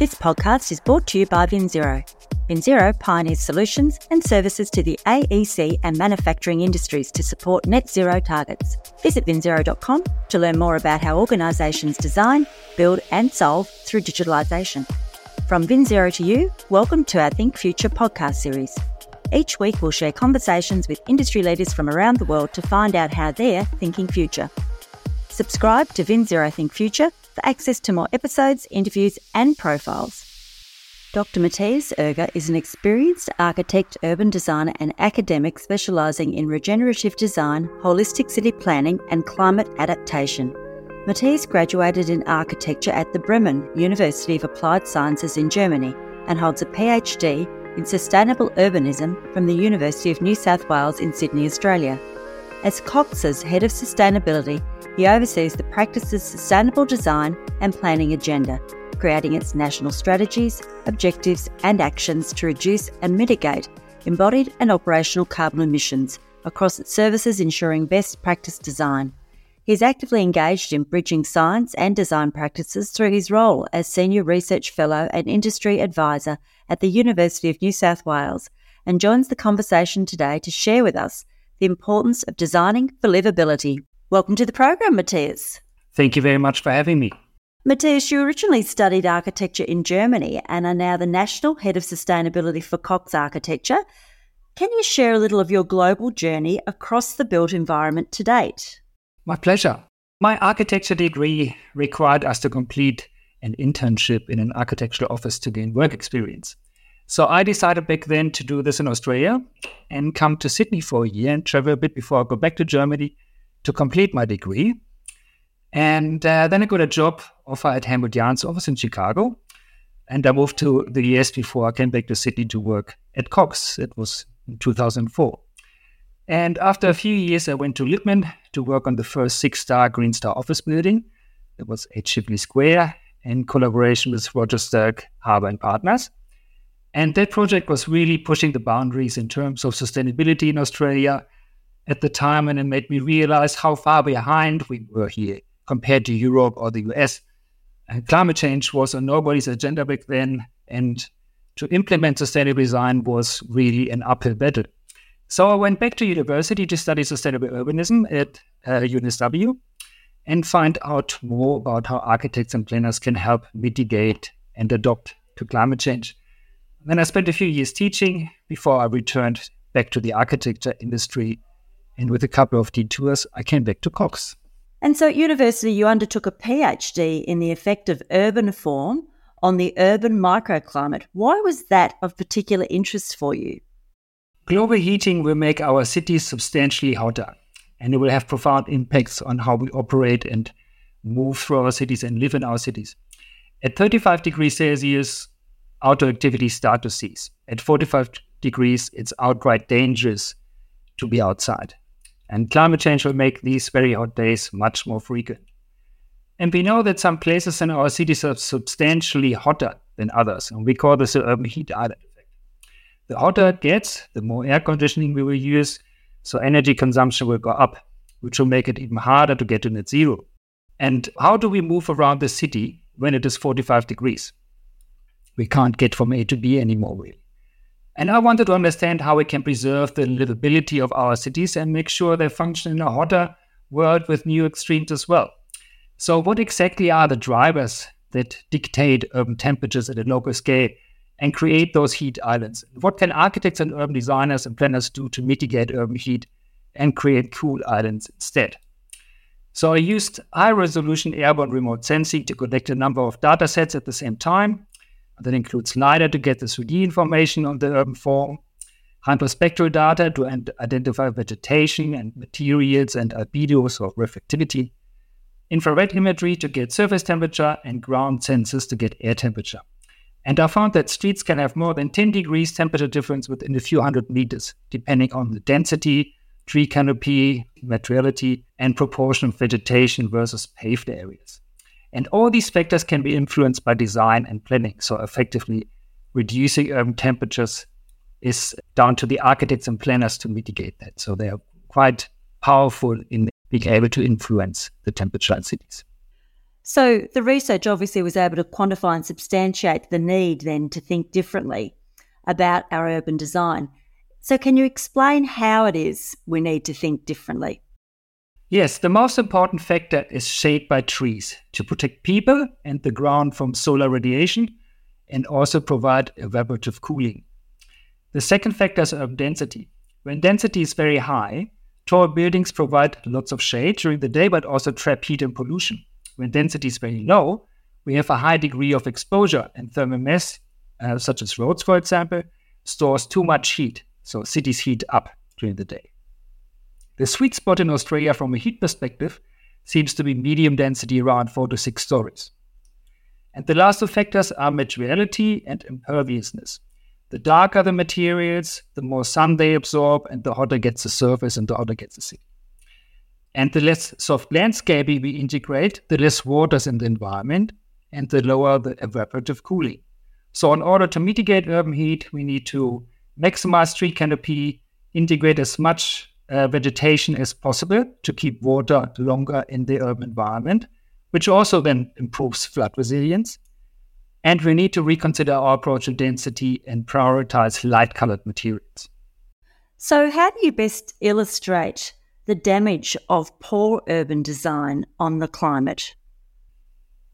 This podcast is brought to you by VinZero. VinZero pioneers solutions and services to the AEC and manufacturing industries to support net zero targets. Visit vinzero.com to learn more about how organisations design, build, and solve through digitalisation. From VinZero to you, welcome to our Think Future podcast series. Each week, we'll share conversations with industry leaders from around the world to find out how they're thinking future. Subscribe to VinZero Think Future for access to more episodes, interviews, and profiles. Dr. Matthias Irger is an experienced architect, urban designer, and academic specialising in regenerative design, holistic city planning, and climate adaptation. Matthias graduated in architecture at the Bremen University of Applied Sciences in Germany and holds a PhD in sustainable urbanism from the University of New South Wales in Sydney, Australia. As Cox's head of sustainability, he oversees the practice's sustainable design and planning agenda, creating its national strategies, objectives, and actions to reduce and mitigate embodied and operational carbon emissions across its services, ensuring best practice design. He is actively engaged in bridging science and design practices through his role as Senior Research Fellow and Industry Advisor at the University of New South Wales and joins the conversation today to share with us the importance of designing for livability. Welcome to the program, Matthias. Thank you very much for having me. Matthias, you originally studied architecture in Germany and are now the National Head of Sustainability for Cox Architecture. Can you share a little of your global journey across the built environment to date? My pleasure. My architecture degree required us to complete an internship in an architectural office to gain work experience. So I decided back then to do this in Australia and come to Sydney for a year and travel a bit before I go back to Germany to complete my degree. And uh, then I got a job offer at Helmut Jahn's office in Chicago. And I moved to the US before I came back to Sydney to work at Cox. It was in 2004. And after a few years, I went to Lippmann to work on the first six star Green Star office building. It was at Chifley Square in collaboration with Roger Stirk, Harbour and Partners. And that project was really pushing the boundaries in terms of sustainability in Australia at the time. And it made me realize how far behind we were here compared to Europe or the US. And climate change was on nobody's agenda back then. And to implement sustainable design was really an uphill battle. So I went back to university to study sustainable urbanism at uh, UNSW and find out more about how architects and planners can help mitigate and adapt to climate change. Then I spent a few years teaching before I returned back to the architecture industry. And with a couple of detours, I came back to Cox. And so at university, you undertook a PhD in the effect of urban form on the urban microclimate. Why was that of particular interest for you? Global heating will make our cities substantially hotter and it will have profound impacts on how we operate and move through our cities and live in our cities. At 35 degrees Celsius, outdoor activities start to cease. At 45 degrees, it's outright dangerous to be outside. And climate change will make these very hot days much more frequent. And we know that some places in our cities are substantially hotter than others, and we call this the urban heat island effect. The hotter it gets, the more air conditioning we will use, so energy consumption will go up, which will make it even harder to get to net zero. And how do we move around the city when it is 45 degrees? We can't get from A to B anymore, really. And I wanted to understand how we can preserve the livability of our cities and make sure they function in a hotter world with new extremes as well. So, what exactly are the drivers that dictate urban temperatures at a local scale and create those heat islands. What can architects and urban designers and planners do to mitigate urban heat and create cool islands instead? So I used high resolution airborne remote sensing to collect a number of data sets at the same time. That includes LiDAR to get the 3D information on the urban form, hyperspectral data to identify vegetation and materials and albedos or reflectivity, infrared imagery to get surface temperature, and ground sensors to get air temperature. And I found that streets can have more than 10 degrees temperature difference within a few hundred meters, depending on the density, tree canopy, materiality, and proportion of vegetation versus paved areas. And all these factors can be influenced by design and planning. So, effectively, reducing urban temperatures is down to the architects and planners to mitigate that. So, they are quite powerful in being able to influence the temperature in cities. So the research obviously was able to quantify and substantiate the need then to think differently about our urban design. So can you explain how it is we need to think differently? Yes, the most important factor is shade by trees to protect people and the ground from solar radiation and also provide evaporative cooling. The second factor is urban density. When density is very high, tall buildings provide lots of shade during the day but also trap heat and pollution. When density is very low, we have a high degree of exposure, and thermal mass, uh, such as roads, for example, stores too much heat, so cities heat up during the day. The sweet spot in Australia from a heat perspective seems to be medium density around four to six stories. And the last two factors are materiality and imperviousness. The darker the materials, the more sun they absorb, and the hotter gets the surface and the hotter gets the city. And the less soft landscaping we integrate, the less water is in the environment and the lower the evaporative cooling. So, in order to mitigate urban heat, we need to maximize tree canopy, integrate as much uh, vegetation as possible to keep water longer in the urban environment, which also then improves flood resilience. And we need to reconsider our approach to density and prioritize light colored materials. So, how do you best illustrate the damage of poor urban design on the climate?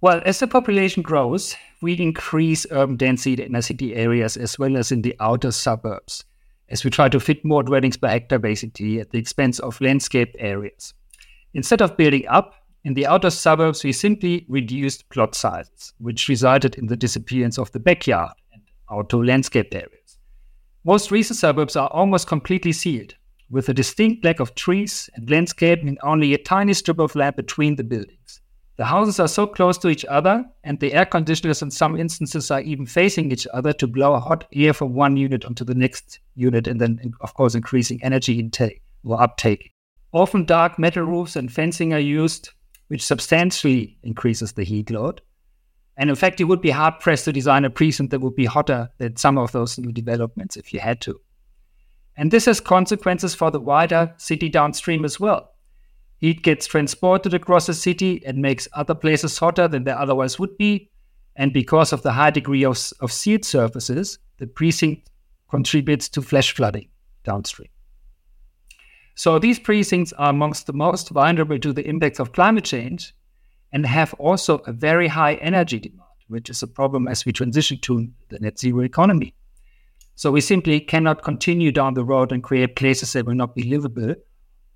Well, as the population grows, we increase urban density in the city areas as well as in the outer suburbs as we try to fit more dwellings per hectare basically at the expense of landscape areas. Instead of building up, in the outer suburbs, we simply reduced plot sizes, which resulted in the disappearance of the backyard and outdoor landscape areas. Most recent suburbs are almost completely sealed, with a distinct lack of trees and landscaping and only a tiny strip of land between the buildings. The houses are so close to each other, and the air conditioners in some instances are even facing each other to blow hot air from one unit onto the next unit, and then, of course, increasing energy intake or uptake. Often, dark metal roofs and fencing are used, which substantially increases the heat load. And in fact, you would be hard pressed to design a precinct that would be hotter than some of those new developments if you had to. And this has consequences for the wider city downstream as well. Heat gets transported across the city and makes other places hotter than they otherwise would be. And because of the high degree of, of sealed surfaces, the precinct contributes to flash flooding downstream. So these precincts are amongst the most vulnerable to the impacts of climate change and have also a very high energy demand, which is a problem as we transition to the net zero economy. So we simply cannot continue down the road and create places that will not be livable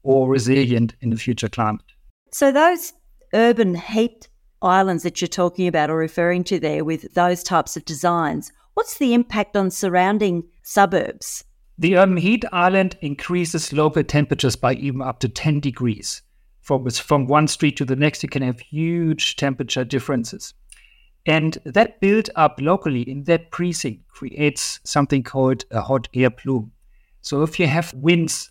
or resilient in the future climate. So, those urban heat islands that you're talking about or referring to there with those types of designs, what's the impact on surrounding suburbs? The urban heat island increases local temperatures by even up to 10 degrees. From, from one street to the next, you can have huge temperature differences. And that build up locally in that precinct creates something called a hot air plume. So if you have winds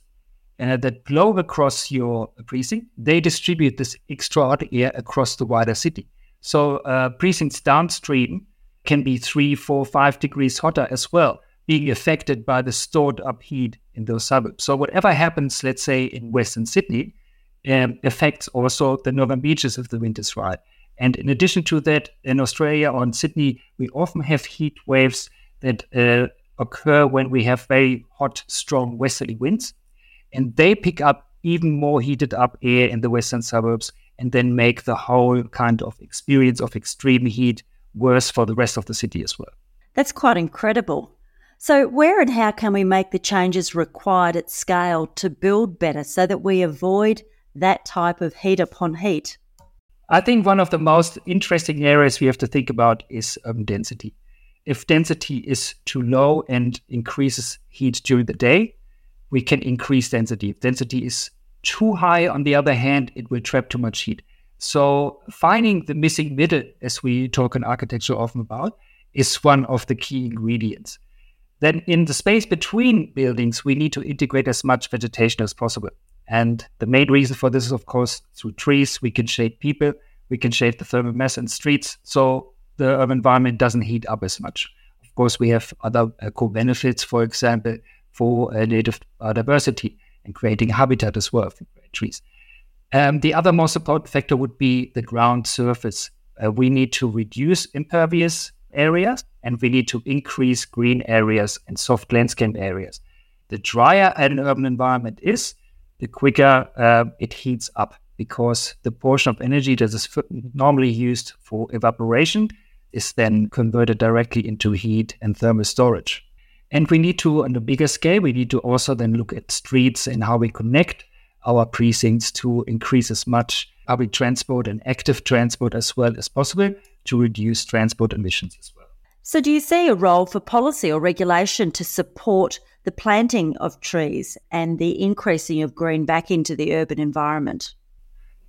uh, that blow across your precinct, they distribute this extra hot air across the wider city. So uh, precincts downstream can be three, four, five degrees hotter as well, being affected by the stored up heat in those suburbs. So whatever happens, let's say in Western Sydney, um, affects also the northern beaches if the is right. And in addition to that, in Australia or in Sydney, we often have heat waves that uh, occur when we have very hot, strong westerly winds and they pick up even more heated up air in the western suburbs and then make the whole kind of experience of extreme heat worse for the rest of the city as well. That's quite incredible. So, where and how can we make the changes required at scale to build better so that we avoid that type of heat upon heat? I think one of the most interesting areas we have to think about is urban density. If density is too low and increases heat during the day, we can increase density. If density is too high, on the other hand, it will trap too much heat. So finding the missing middle, as we talk in architecture often about, is one of the key ingredients. Then in the space between buildings, we need to integrate as much vegetation as possible. And the main reason for this is, of course, through trees, we can shade people, we can shade the thermal mass in streets, so the urban environment doesn't heat up as much. Of course, we have other uh, co-benefits, for example, for uh, native biodiversity and creating habitat as well for trees. Um, the other most important factor would be the ground surface. uh, we need to reduce impervious areas and we need to increase green areas and soft landscape areas. The drier an urban environment is, the quicker uh, it heats up because the portion of energy that is normally used for evaporation is then converted directly into heat and thermal storage. And we need to, on a bigger scale, we need to also then look at streets and how we connect our precincts to increase as much public transport and active transport as well as possible to reduce transport emissions as well. So, do you see a role for policy or regulation to support the planting of trees and the increasing of green back into the urban environment?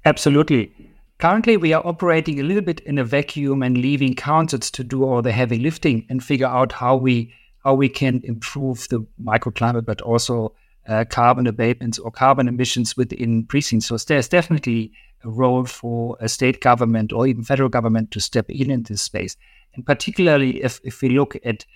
Absolutely. Currently, we are operating a little bit in a vacuum and leaving councils to do all the heavy lifting and figure out how we how we can improve the microclimate, but also uh, carbon abatements or carbon emissions within precincts. So there's definitely a role for a state government or even federal government to step in in this space. And particularly if, if we look at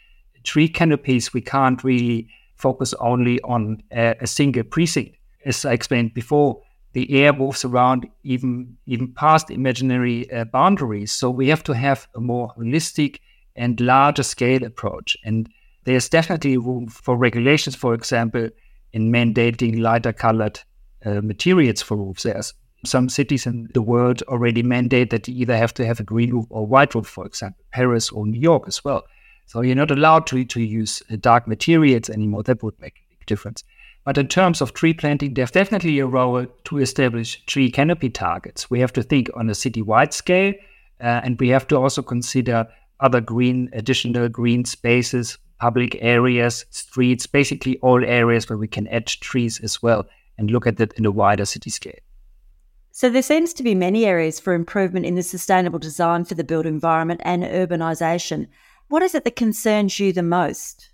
tree canopies, we can't really focus only on a, a single precinct. As I explained before, the air moves around even even past imaginary uh, boundaries. So we have to have a more holistic and larger scale approach. And there's definitely room for regulations, for example, in mandating lighter colored uh, materials for roofs. There's some cities in the world already mandate that you either have to have a green roof or white roof, for example, Paris or New York as well. So you're not allowed to, to use uh, dark materials anymore. That would make a big difference. But in terms of tree planting, there's definitely a role to establish tree canopy targets. We have to think on a city-wide scale, uh, and we have to also consider other green, additional green spaces, public areas, streets, basically all areas where we can add trees as well and look at that in a wider city scale. So there seems to be many areas for improvement in the sustainable design for the built environment and urbanisation. What is it that concerns you the most?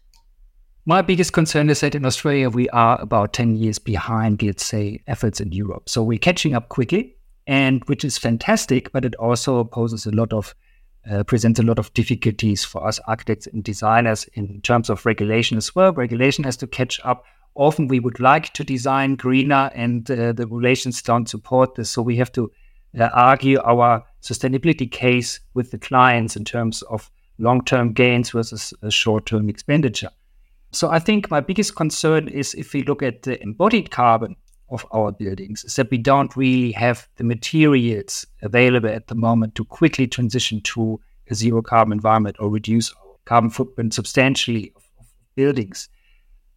My biggest concern is that in Australia, we are about 10 years behind, let's say, efforts in Europe. So we're catching up quickly, and which is fantastic, but it also poses a lot of, uh, presents a lot of difficulties for us architects and designers in terms of regulation as well. Regulation has to catch up. Often we would like to design greener, and uh, the regulations don't support this. So we have to uh, argue our sustainability case with the clients in terms of long term gains versus short term expenditure. So I think my biggest concern is if we look at the embodied carbon of our buildings, is that we don't really have the materials available at the moment to quickly transition to a zero carbon environment or reduce our carbon footprint substantially of, buildings.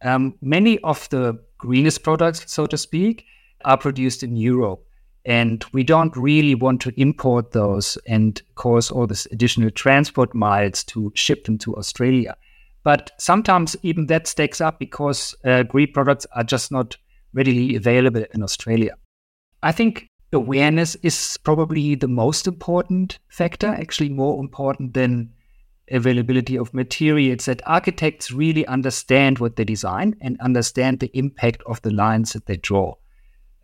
Um, many of the greenest products, so to speak, are produced in Europe. And we don't really want to import those and cause all this additional transport miles to ship them to Australia. But sometimes even that stacks up because uh, green products are just not readily available in Australia. I think awareness is probably the most important factor, actually more important than availability of materials, that architects really understand what they design and understand the impact of the lines that they draw.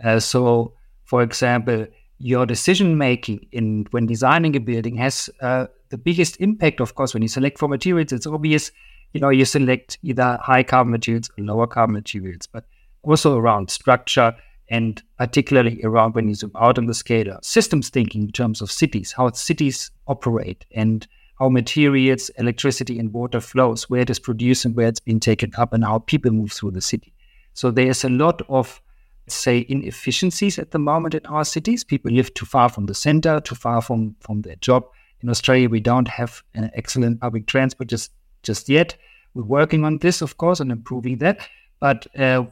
Uh, so, for example, your decision making in when designing a building has uh, the biggest impact, of course, when you select for materials. It's obvious you know, you select either high carbon materials or lower carbon materials, but also around structure and particularly around when you zoom out on the scale, systems thinking in terms of cities, how cities operate and how materials, electricity and water flows, where it is produced and where it's been taken up and how people move through the city. So there's a lot of say inefficiencies at the moment in our cities. People live too far from the center, too far from, from their job. In Australia, we don't have an excellent public transport just just yet. We're working on this, of course, and improving that. But uh,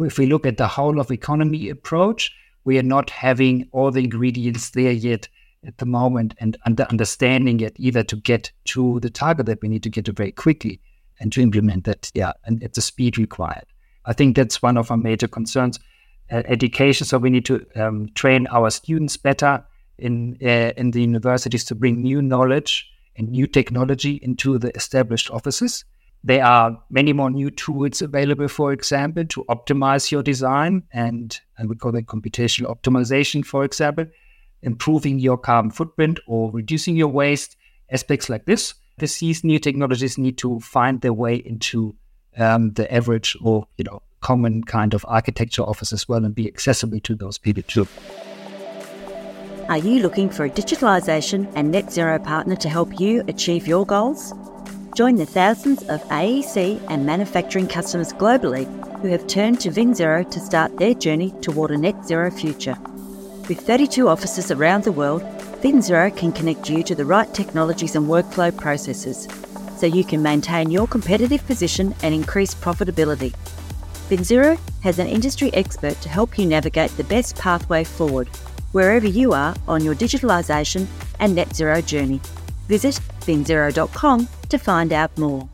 if we look at the whole of economy approach, we are not having all the ingredients there yet at the moment and under understanding it either to get to the target that we need to get to very quickly and to implement that, yeah, and at the speed required. I think that's one of our major concerns. Uh, education, so we need to um, train our students better in uh, in the universities to bring new knowledge and new technology into the established offices. There are many more new tools available, for example, to optimize your design, and I would call that computational optimization, for example, improving your carbon footprint or reducing your waste, aspects like this. These new technologies need to find their way into um, the average or you know common kind of architecture office as well and be accessible to those people too. Are you looking for a digitalisation and net zero partner to help you achieve your goals? Join the thousands of AEC and manufacturing customers globally who have turned to VinZero to start their journey toward a net zero future. With 32 offices around the world, VinZero can connect you to the right technologies and workflow processes so you can maintain your competitive position and increase profitability. VinZero has an industry expert to help you navigate the best pathway forward wherever you are on your digitalisation and net zero journey. Visit vinzero.com to find out more.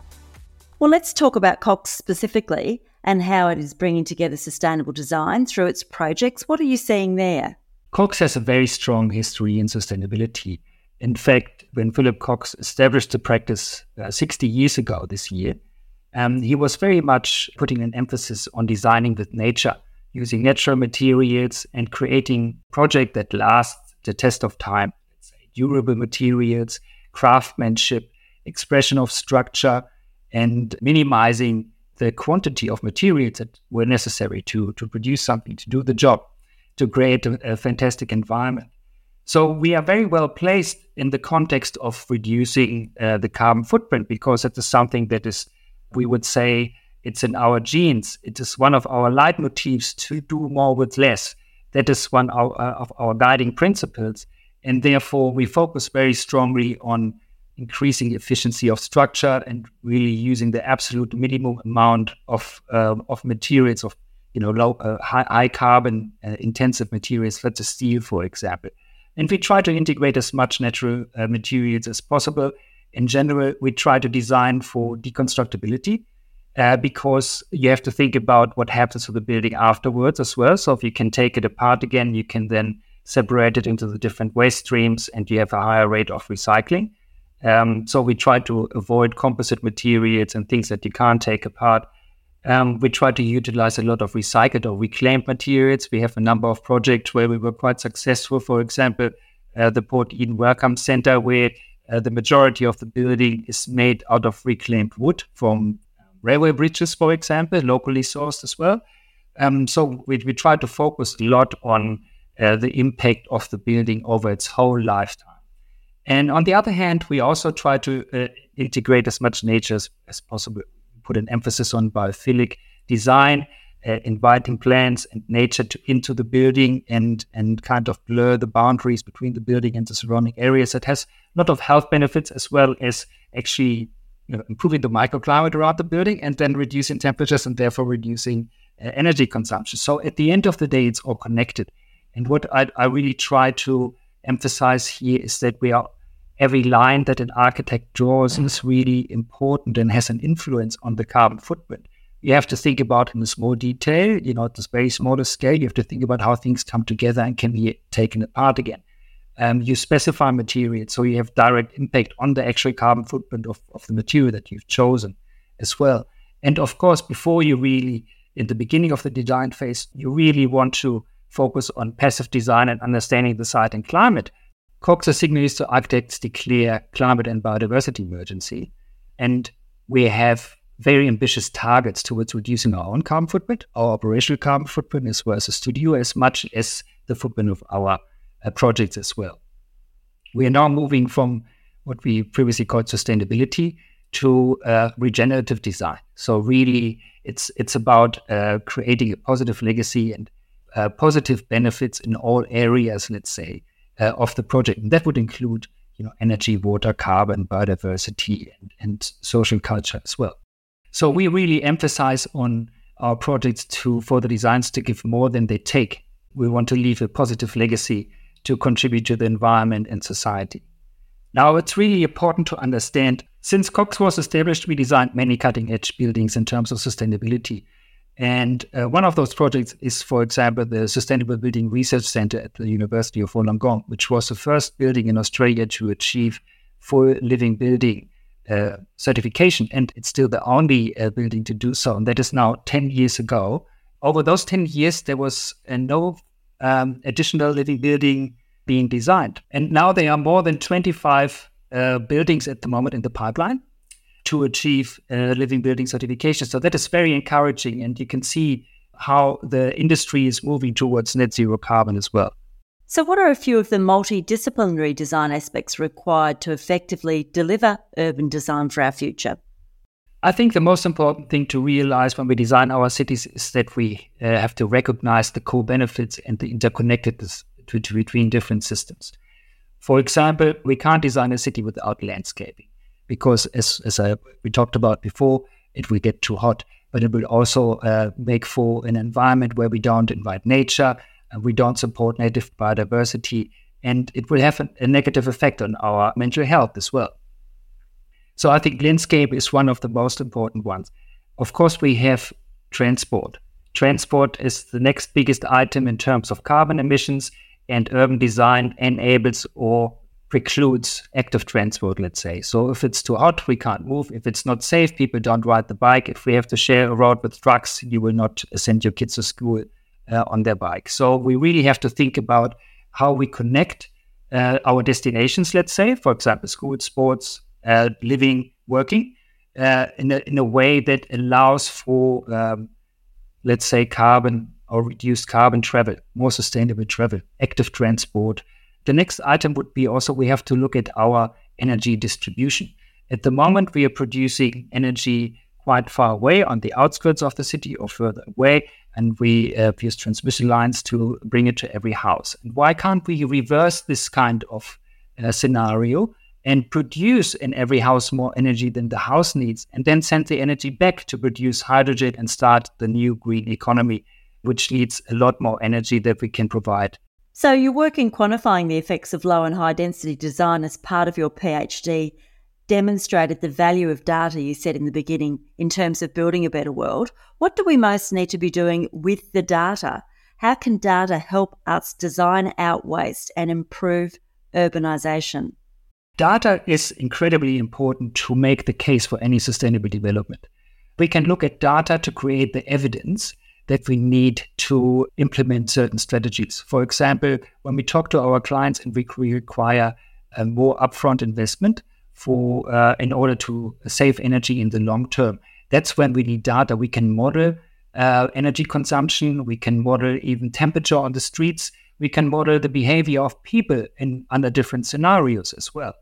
Well, let's talk about Cox specifically and how it is bringing together sustainable design through its projects. What are you seeing there? Cox has a very strong history in sustainability. In fact, when Philip Cox established the practice uh, 60 years ago this year, um, he was very much putting an emphasis on designing with nature, using natural materials and creating projects that last the test of time. Let's say durable materials, craftsmanship, expression of structure, and minimizing the quantity of materials that were necessary to, to produce something, to do the job, to create a, a fantastic environment. So we are very well placed in the context of reducing uh, the carbon footprint because it is something that is, we would say, it's in our genes. It is one of our leitmotifs to do more with less. That is one of, uh, of our guiding principles. And therefore, we focus very strongly on increasing efficiency of structure and really using the absolute minimum amount of uh, of materials of you know low uh, high, high, carbon uh, intensive materials such as steel, for example. And we try to integrate as much natural uh, materials as possible. In general, we try to design for deconstructibility uh, because you have to think about what happens to the building afterwards as well. So if you can take it apart again, you can then separate it into the different waste streams and you have a higher rate of recycling. Um, so we try to avoid composite materials and things that you can't take apart. Um, we try to utilize a lot of recycled or reclaimed materials. We have a number of projects where we were quite successful. For example, uh, the Port Eden Welcome Center, where uh, the majority of the building is made out of reclaimed wood from railway bridges, for example, locally sourced as well. Um, so we, we try to focus a lot on uh, the impact of the building over its whole lifetime. And on the other hand, we also try to uh, integrate as much nature as, as possible put an emphasis on biophilic design, uh, inviting plants and nature to, into the building and and kind of blur the boundaries between the building and the surrounding areas. It has a lot of health benefits as well as actually you know, improving the microclimate around the building and then reducing temperatures and therefore reducing uh, energy consumption. So at the end of the day, it's all connected. And what I, I really try to emphasize here is that we are every line that an architect draws is really important and has an influence on the carbon footprint. You have to think about in a small detail, you know, at this very smaller scale, you have to think about how things come together and can be taken apart again. Um, you specify materials, so you have direct impact on the actual carbon footprint of, of the material that you've chosen as well. And of course, before you really, in the beginning of the design phase, you really want to focus on passive design and understanding the site and climate Cox signals to architects declare climate and biodiversity emergency. And we have very ambitious targets towards reducing our own carbon footprint, our operational carbon footprint, as well as the studio, as much as the footprint of our uh, projects as well. We are now moving from what we previously called sustainability to uh, regenerative design. So really, it's it's about uh, creating a positive legacy and uh, positive benefits in all areas. Let's say uh, of the project. And that would include, you know, energy, water, carbon, biodiversity, and, and social culture as well. So we really emphasize on our projects to for the designs to give more than they take. We want to leave a positive legacy to contribute to the environment and society. Now, it's really important to understand since Cox was established, we designed many cutting edge buildings in terms of sustainability. And uh, one of those projects is, for example, the Sustainable Building Research Center at the University of Wollongong, which was the first building in Australia to achieve full living building uh, certification. And it's still the only uh, building to do so. And that is now 10 years ago. Over those 10 years, there was uh, no um, additional living building being designed. And now there are more than 25 uh, buildings at the moment in the pipeline to achieve uh, living building certification. So that is very encouraging, and you can see how the industry is moving towards net zero carbon as well. So, what are a few of the multidisciplinary design aspects required to effectively deliver urban design for our future? I think the most important thing to realize when we design our cities is that we uh, have to recognize the core benefits and the interconnectedness between different systems. For example, we can't design a city without landscaping because, as, as I, we talked about before, it will get too hot, but it will also uh, make for an environment where we don't invite nature, and we don't support native biodiversity, and it will have a, a negative effect on our mental health as well. So I think landscape is one of the most important ones. Of course, we have transport. Transport is the next biggest item in terms of carbon emissions, and urban design enables or precludes active transport, let's say. So if it's too hot, we can't move. If it's not safe, people don't ride the bike. If we have to share a road with trucks, you will not send your kids to school uh, on their bike. So we really have to think about how we connect uh, our destinations, let's say, for example, school, sports, uh, living, working, uh, in, a, in a way that allows for, um, let's say, carbon or reduced carbon travel, more sustainable travel, active transport. The next item would be also we have to look at our energy distribution. At the moment, we are producing energy quite far away on the outskirts of the city or further away, and we uh, use transmission lines to bring it to every house. And why can't we reverse this kind of uh, scenario and produce in every house more energy than the house needs, and then send the energy back to produce hydrogen and start the new green economy? which needs a lot more energy that we can provide. So, your work in quantifying the effects of low and high density design as part of your PhD demonstrated the value of data you said in the beginning in terms of building a better world. What do we most need to be doing with the data? How can data help us design out waste and improve urbanisation? Data is incredibly important to make the case for any sustainable development. We can look at data to create the evidence that we need to implement certain strategies. For example, when we talk to our clients and we require a more upfront investment for uh, in order to save energy in the long term, that's when we need data. We can model uh, energy consumption. We can model even temperature on the streets. We can model the behavior of people in under different scenarios as well.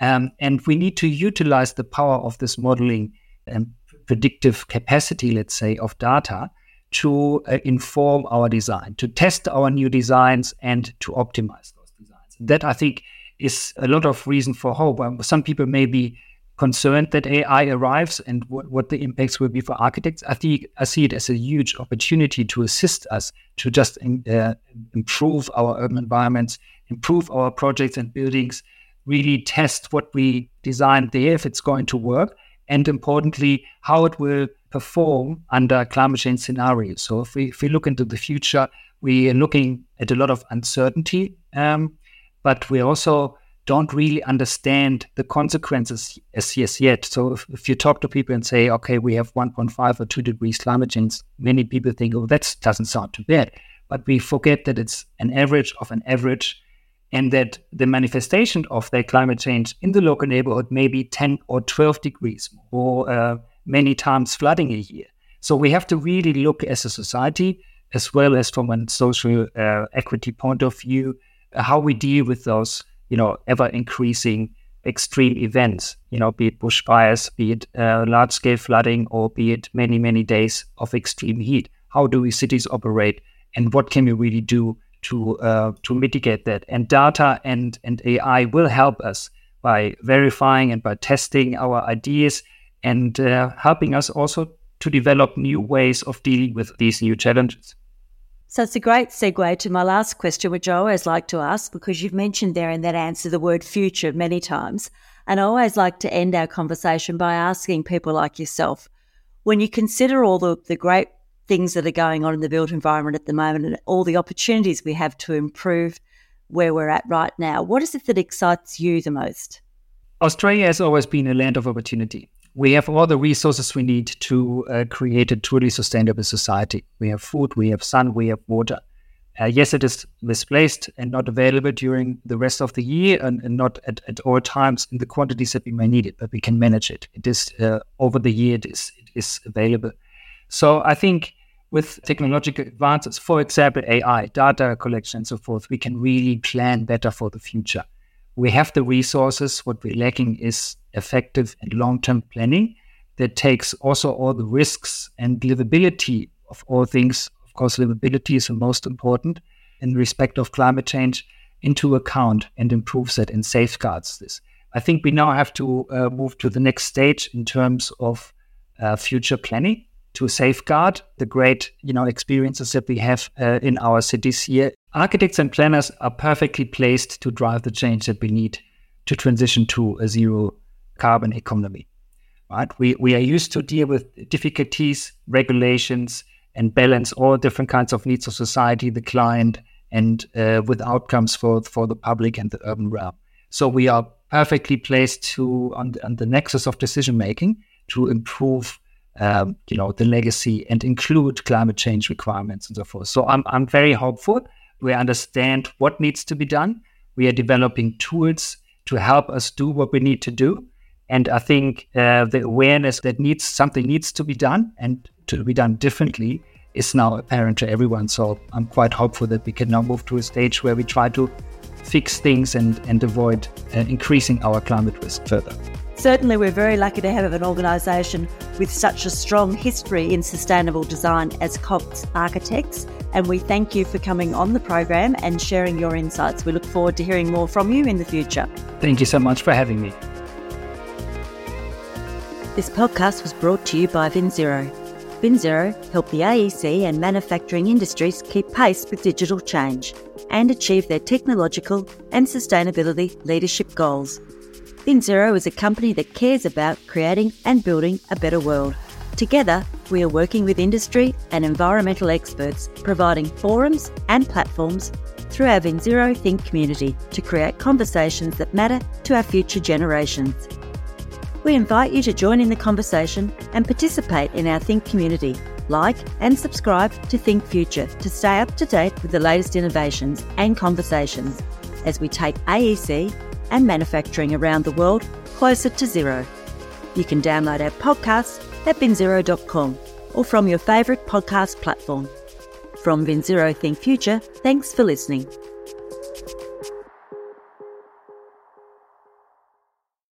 Um, and we need to utilize the power of this modeling and predictive capacity, let's say, of data to uh, inform our design, to test our new designs, and to optimize those designs. That I think is a lot of reason for hope. Um, some people may be concerned that AI arrives and what, what the impacts will be for architects. I think I see it as a huge opportunity to assist us to just uh, improve our urban environments, improve our projects and buildings, really test what we designed there if it's going to work, and importantly, how it will perform under climate change scenarios. So if we, if we look into the future, we are looking at a lot of uncertainty, um, but we also don't really understand the consequences as, as yet. So if, if, you talk to people and say, okay, we have 1.5 or 2 degrees climate change, many people think, oh, that doesn't sound too bad. But we forget that it's an average of an average and that the manifestation of that climate change in the local neighborhood may be 10 or 12 degrees or uh, many times flooding a year. So we have to really look as a society, as well as from a social uh, equity point of view, how we deal with those, you know, ever increasing extreme events, you know, be it bushfires, be it uh, large scale flooding, or be it many, many days of extreme heat. How do we cities operate, and what can we really do to uh, to mitigate that. And data and and AI will help us by verifying and by testing our ideas and uh, helping us also to develop new ways of dealing with these new challenges. So it's a great segue to my last question, which I always like to ask because you've mentioned there in that answer the word future many times. And I always like to end our conversation by asking people like yourself when you consider all the, the great things that are going on in the built environment at the moment and all the opportunities we have to improve where we're at right now. What is it that excites you the most? Australia has always been a land of opportunity. We have all the resources we need to uh, create a truly sustainable society. We have food, we have sun, we have water. Uh, yes, it is misplaced and not available during the rest of the year and, and, not at, at all times in the quantities that we may need it, but we can manage it. It is uh, over the year, it is, it is available. So I think with technological advances, for example, AI, data collection, and so forth, we can really plan better for the future. We have the resources. What we're lacking is effective and long term planning that takes also all the risks and livability of all things. Of course, livability is the most important in respect of climate change into account and improves it and safeguards this. I think we now have to uh, move to the next stage in terms of uh, future planning to safeguard the great you know experiences that we have uh, in our cities here. Architects and planners are perfectly placed to drive the change that we need to transition to a zero carbon economy. Right? We we are used to deal with difficulties, regulations, and balance all different kinds of needs of society, the client, and uh, with outcomes for for the public and the urban realm. So we are perfectly placed to on, on the nexus of decision making to improve um, you know the legacy and include climate change requirements and so forth. So I'm I'm very hopeful. We understand what needs to be done. We are developing tools to help us do what we need to do. And I think uh, the awareness that needs something needs to be done and to be done differently is now apparent to everyone. So I'm quite hopeful that we can now move to a stage where we try to fix things and, and avoid uh, increasing our climate risk further. Certainly, we're very lucky to have an organisation with such a strong history in sustainable design as Cox Architects. And we thank you for coming on the program and sharing your insights. We look forward to hearing more from you in the future. Thank you so much for having me. This podcast was brought to you by VinZero. VinZero help the AEC and manufacturing industries keep pace with digital change and achieve their technological and sustainability leadership goals. VinZero is a company that cares about creating and building a better world. Together, we are working with industry and environmental experts, providing forums and platforms through our VinZero Think community to create conversations that matter to our future generations. We invite you to join in the conversation and participate in our Think community. Like and subscribe to Think Future to stay up to date with the latest innovations and conversations as we take AEC and manufacturing around the world closer to zero. You can download our podcast at vinzero.com or from your favourite podcast platform. From VinZero Think Future, thanks for listening.